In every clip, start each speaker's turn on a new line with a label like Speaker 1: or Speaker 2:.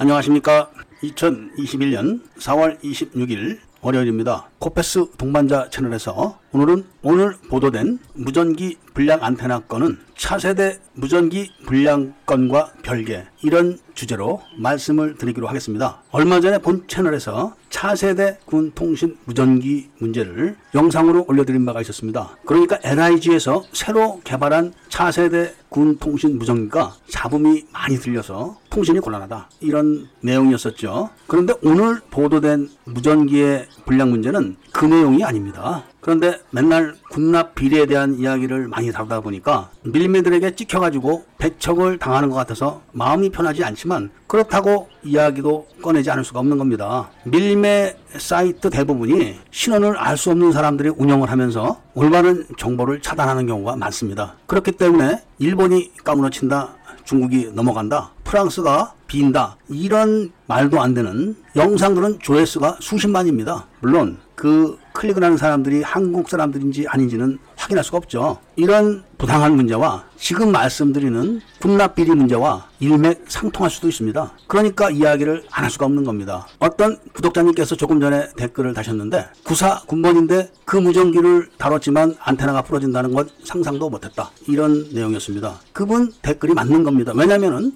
Speaker 1: 안녕하십니까. 2021년 4월 26일 월요일입니다. 코페스 동반자 채널에서 오늘은 오늘 보도된 무전기 불량 안테나 건은 차세대 무전기 불량 건과 별개 이런 주제로 말씀을 드리기로 하겠습니다. 얼마 전에 본 채널에서 차세대 군 통신 무전기 문제를 영상으로 올려드린 바가 있었습니다. 그러니까 LIG에서 새로 개발한 차세대 군 통신 무전기가 잡음이 많이 들려서 통신이 곤란하다. 이런 내용이었었죠. 그런데 오늘 보도된 무전기의 불량 문제는 그 내용이 아닙니다. 그런데 맨날 군납 비리에 대한 이야기를 많이 다루다 보니까 밀매들에게 찍혀가지고 배척을 당하는 것 같아서 마음이 편하지 않지만 그렇다고 이야기도 꺼내지 않을 수가 없는 겁니다. 밀매 사이트 대부분이 신원을 알 수 없는 사람들이 운영을 하면서 올바른 정보를 차단하는 경우가 많습니다. 그렇기 때문에 일본이 까무러친다, 중국이 넘어간다, 프랑스가 빈다 이런 말도 안 되는 영상들은 조회수가 수십만입니다. 물론 그 클릭을 하는 사람들이 한국 사람들인지 아닌지는 확인할 수가 없죠. 이런 부당한 문제와 지금 말씀드리는 군납 비리 문제와 일맥상통할 수도 있습니다. 그러니까 이야기를 안 할 수가 없는 겁니다. 어떤 구독자님께서 조금 전에 댓글을 다셨는데 구사 군번인데 그 무전기를 다뤘지만 안테나가 부러진다는 건 상상도 못했다. 이런 내용이었습니다. 그분 댓글이 맞는 겁니다. 왜냐하면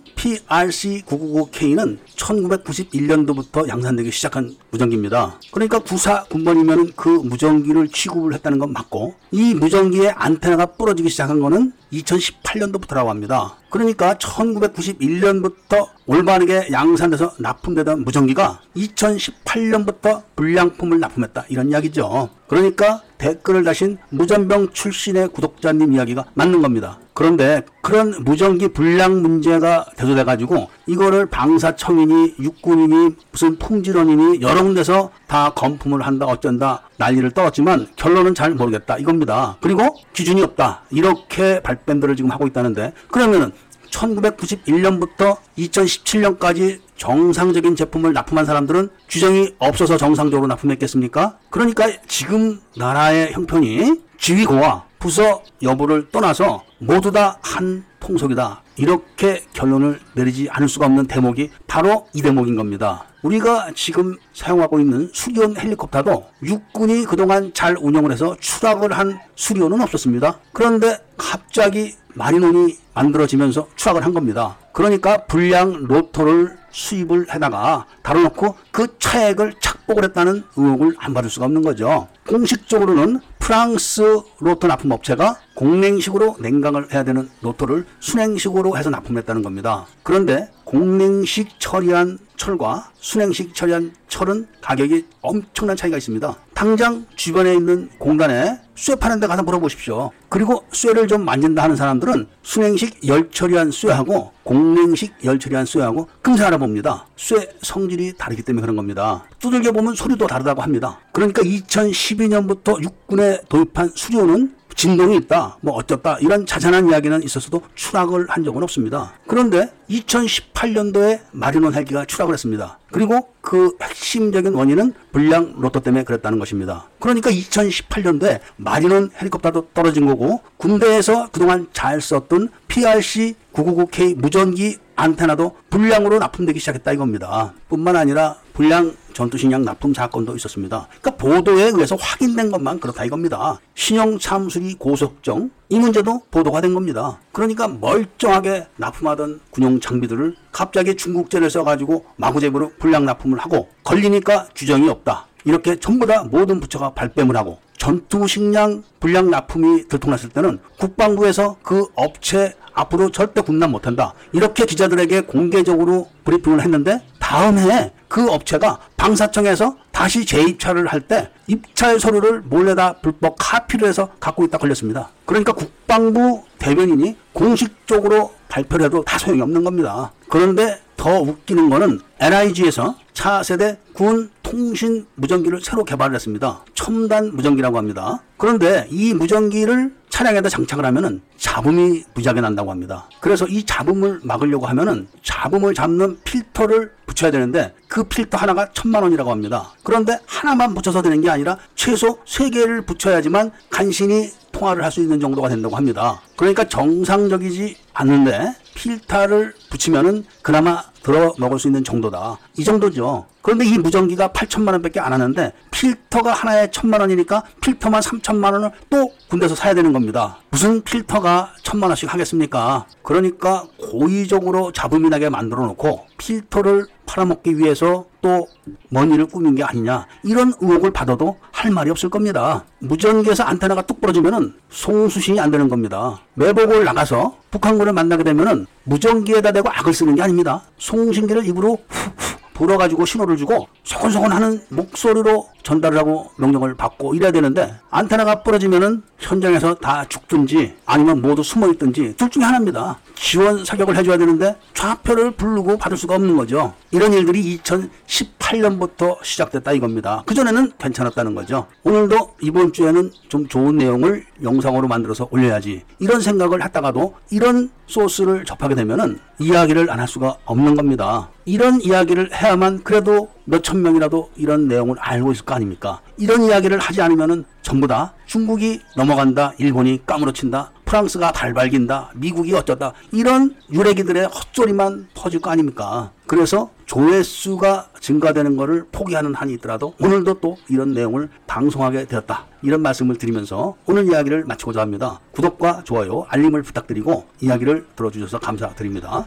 Speaker 1: PRC999K는 1991년도부터 양산되기 시작한 무전기입니다. 그러니까 구사 군번이면 그 무전기를 취급을 했다는 건 맞고 이 무전기의 안테나가 부러지기 시작한 거는 2018년도부터라고 합니다. 그러니까 1991년부터 올바르게 양산돼서 납품되던 무전기가 2018년부터 불량품을 납품했다. 이런 이야기죠. 그러니까 댓글을 다신 무전병 출신의 구독자님 이야기가 맞는 겁니다. 그런데 그런 무전기 불량 문제가 대두돼 가지고 이거를 방사청이니 육군이니 무슨 품질원이니 여러 군데서 다 검품을 한다 어쩐다 난리를 떨었지만 결론은 잘 모르겠다 이겁니다. 그리고 기준이 없다 이렇게 발뺌들을 지금 하고 있다는데 그러면은 1991년부터 2017년까지 정상적인 제품을 납품한 사람들은 규정이 없어서 정상적으로 납품했겠습니까? 그러니까 지금 나라의 형편이 지휘고와 부서 여부를 떠나서 모두 다 한 통속이다. 이렇게 결론을 내리지 않을 수가 없는 대목이 바로 이 대목인 겁니다. 우리가 지금 사용하고 있는 수리온 헬리콥터도 육군이 그동안 잘 운영을 해서 추락을 한 수리온은 없었습니다. 그런데 갑자기 마리논이 만들어지면서 추락을 한 겁니다. 그러니까 불량 로터를 수입을 해다가 달아놓고 그 차액을 착복을 했다는 의혹을 안 받을 수가 없는 거죠. 공식적으로는 프랑스 로터 납품 업체가 공냉식으로 냉각을 해야 되는 로터를 수냉식으로 해서 납품했다는 겁니다. 그런데 공냉식 처리한 철과 수냉식 처리한 철은 가격이 엄청난 차이가 있습니다. 당장 주변에 있는 공단에 쇠 파는 데 가서 물어보십시오. 그리고 쇠를 좀 만진다 하는 사람들은 수냉식 열 처리한 쇠하고 공냉식 열 처리한 쇠하고 금세 알아봅니다. 쇠 성질이 다르기 때문에 그런 겁니다. 두들겨 보면 소리도 다르다고 합니다. 그러니까 2012년부터 육군에 도입한 수료는 진동이 있다, 뭐 어쩌다 이런 자잘한 이야기는 있었어도 추락을 한 적은 없습니다. 그런데 2018년도에 마리논 헬기가 추락을 했습니다. 그리고 그 핵심적인 원인은 불량 로또 때문에 그랬다는 것입니다. 그러니까 2018년도에 마리논 헬리콥터도 떨어진 거고 군대에서 그동안 잘 썼던 PRC 999K 무전기 안테나도 불량으로 납품되기 시작했다 이겁니다. 뿐만 아니라 불량 전투식량 납품 사건도 있었습니다. 그러니까 보도에 의해서 확인된 것만 그렇다 이겁니다. 신형 참수리 고속정 이 문제도 보도가 된 겁니다. 그러니까 멀쩡하게 납품하던 군용 장비들을 갑자기 중국제를 써가지고 마구잡이로 불량 납품을 하고 걸리니까 규정이 없다. 이렇게 전부 다 모든 부처가 발뺌을 하고 전투식량 불량 납품이 들통났을 때는 국방부에서 그 업체 앞으로 절대 군납 못한다. 이렇게 기자들에게 공개적으로 브리핑을 했는데 다음 해에 그 업체가 방사청에서 다시 재입찰을 할 때 입찰 서류를 몰래 다 불법 카피를 해서 갖고 있다 걸렸습니다. 그러니까 국방부 대변인이 공식적으로 발표를 해도 다 소용이 없는 겁니다. 그런데 더 웃기는 거는 NIG에서 차세대 군 통신 무전기를 새로 개발을 했습니다. 첨단 무전기라고 합니다. 그런데 이 무전기를 차량에다 장착을 하면은 잡음이 무지하게 난다고 합니다. 그래서 이 잡음을 막으려고 하면은 잡음을 잡는 필터를 붙여야 되는데 그 필터 하나가 천만 원이라고 합니다. 그런데 하나만 붙여서 되는 게 아니라 최소 세 개를 붙여야지만 간신히 통화를 할 수 있는 정도가 된다고 합니다. 그러니까 정상적이지 않는데 필터를 붙이면은 그나마 들어 먹을 수 있는 정도다. 이 정도죠. 그런데 이 무전기가 8천만 원밖에 안 하는데 필터가 하나에 천만 원이니까 필터만 3천만 원을 또 군대에서 사야 되는 겁니다. 무슨 필터가 천만 원씩 하겠습니까? 그러니까 고의적으로 잡음이 나게 만들어 놓고 필터를 팔아먹기 위해서 또 머니를 꾸민 게 아니냐 이런 의혹을 받아도 할 말이 없을 겁니다. 무전기에서 안테나가 뚝 부러지면은 송수신이 안 되는 겁니다. 매복을 나가서 북한군을 만나게 되면은 무전기에다 대고 악을 쓰는 게 아닙니다. 송신기를 입으로 훅훅 불어가지고 신호를 주고 소곤소곤 하는 목소리로 전달을 하고 명령을 받고 이래야 되는데 안테나가 부러지면은 현장에서 다 죽든지 아니면 모두 숨어 있든지 둘 중에 하나입니다. 지원 사격을 해줘야 되는데 좌표를 부르고 받을 수가 없는 거죠. 이런 일들이 2018년부터 시작됐다 이겁니다. 그전에는 괜찮았다는 거죠. 오늘도 이번 주에는 좀 좋은 내용을 영상으로 만들어서 올려야지 이런 생각을 했다가도 이런 소스를 접하게 되면은 이야기를 안 할 수가 없는 겁니다. 이런 이야기를 해야만 그래도 몇천 명이라도 이런 내용을 알고 있을 거 아닙니까? 이런 이야기를 하지 않으면은 전부 다 중국이 넘어간다, 일본이 까무러친다, 프랑스가 발발긴다, 미국이 어쩌다 이런 유래기들의 헛소리만 퍼질 거 아닙니까? 그래서 조회수가 증가되는 것을 포기하는 한이 있더라도 오늘도 또 이런 내용을 방송하게 되었다. 이런 말씀을 드리면서 오늘 이야기를 마치고자 합니다. 구독과 좋아요, 알림을 부탁드리고 이야기를 들어주셔서 감사드립니다.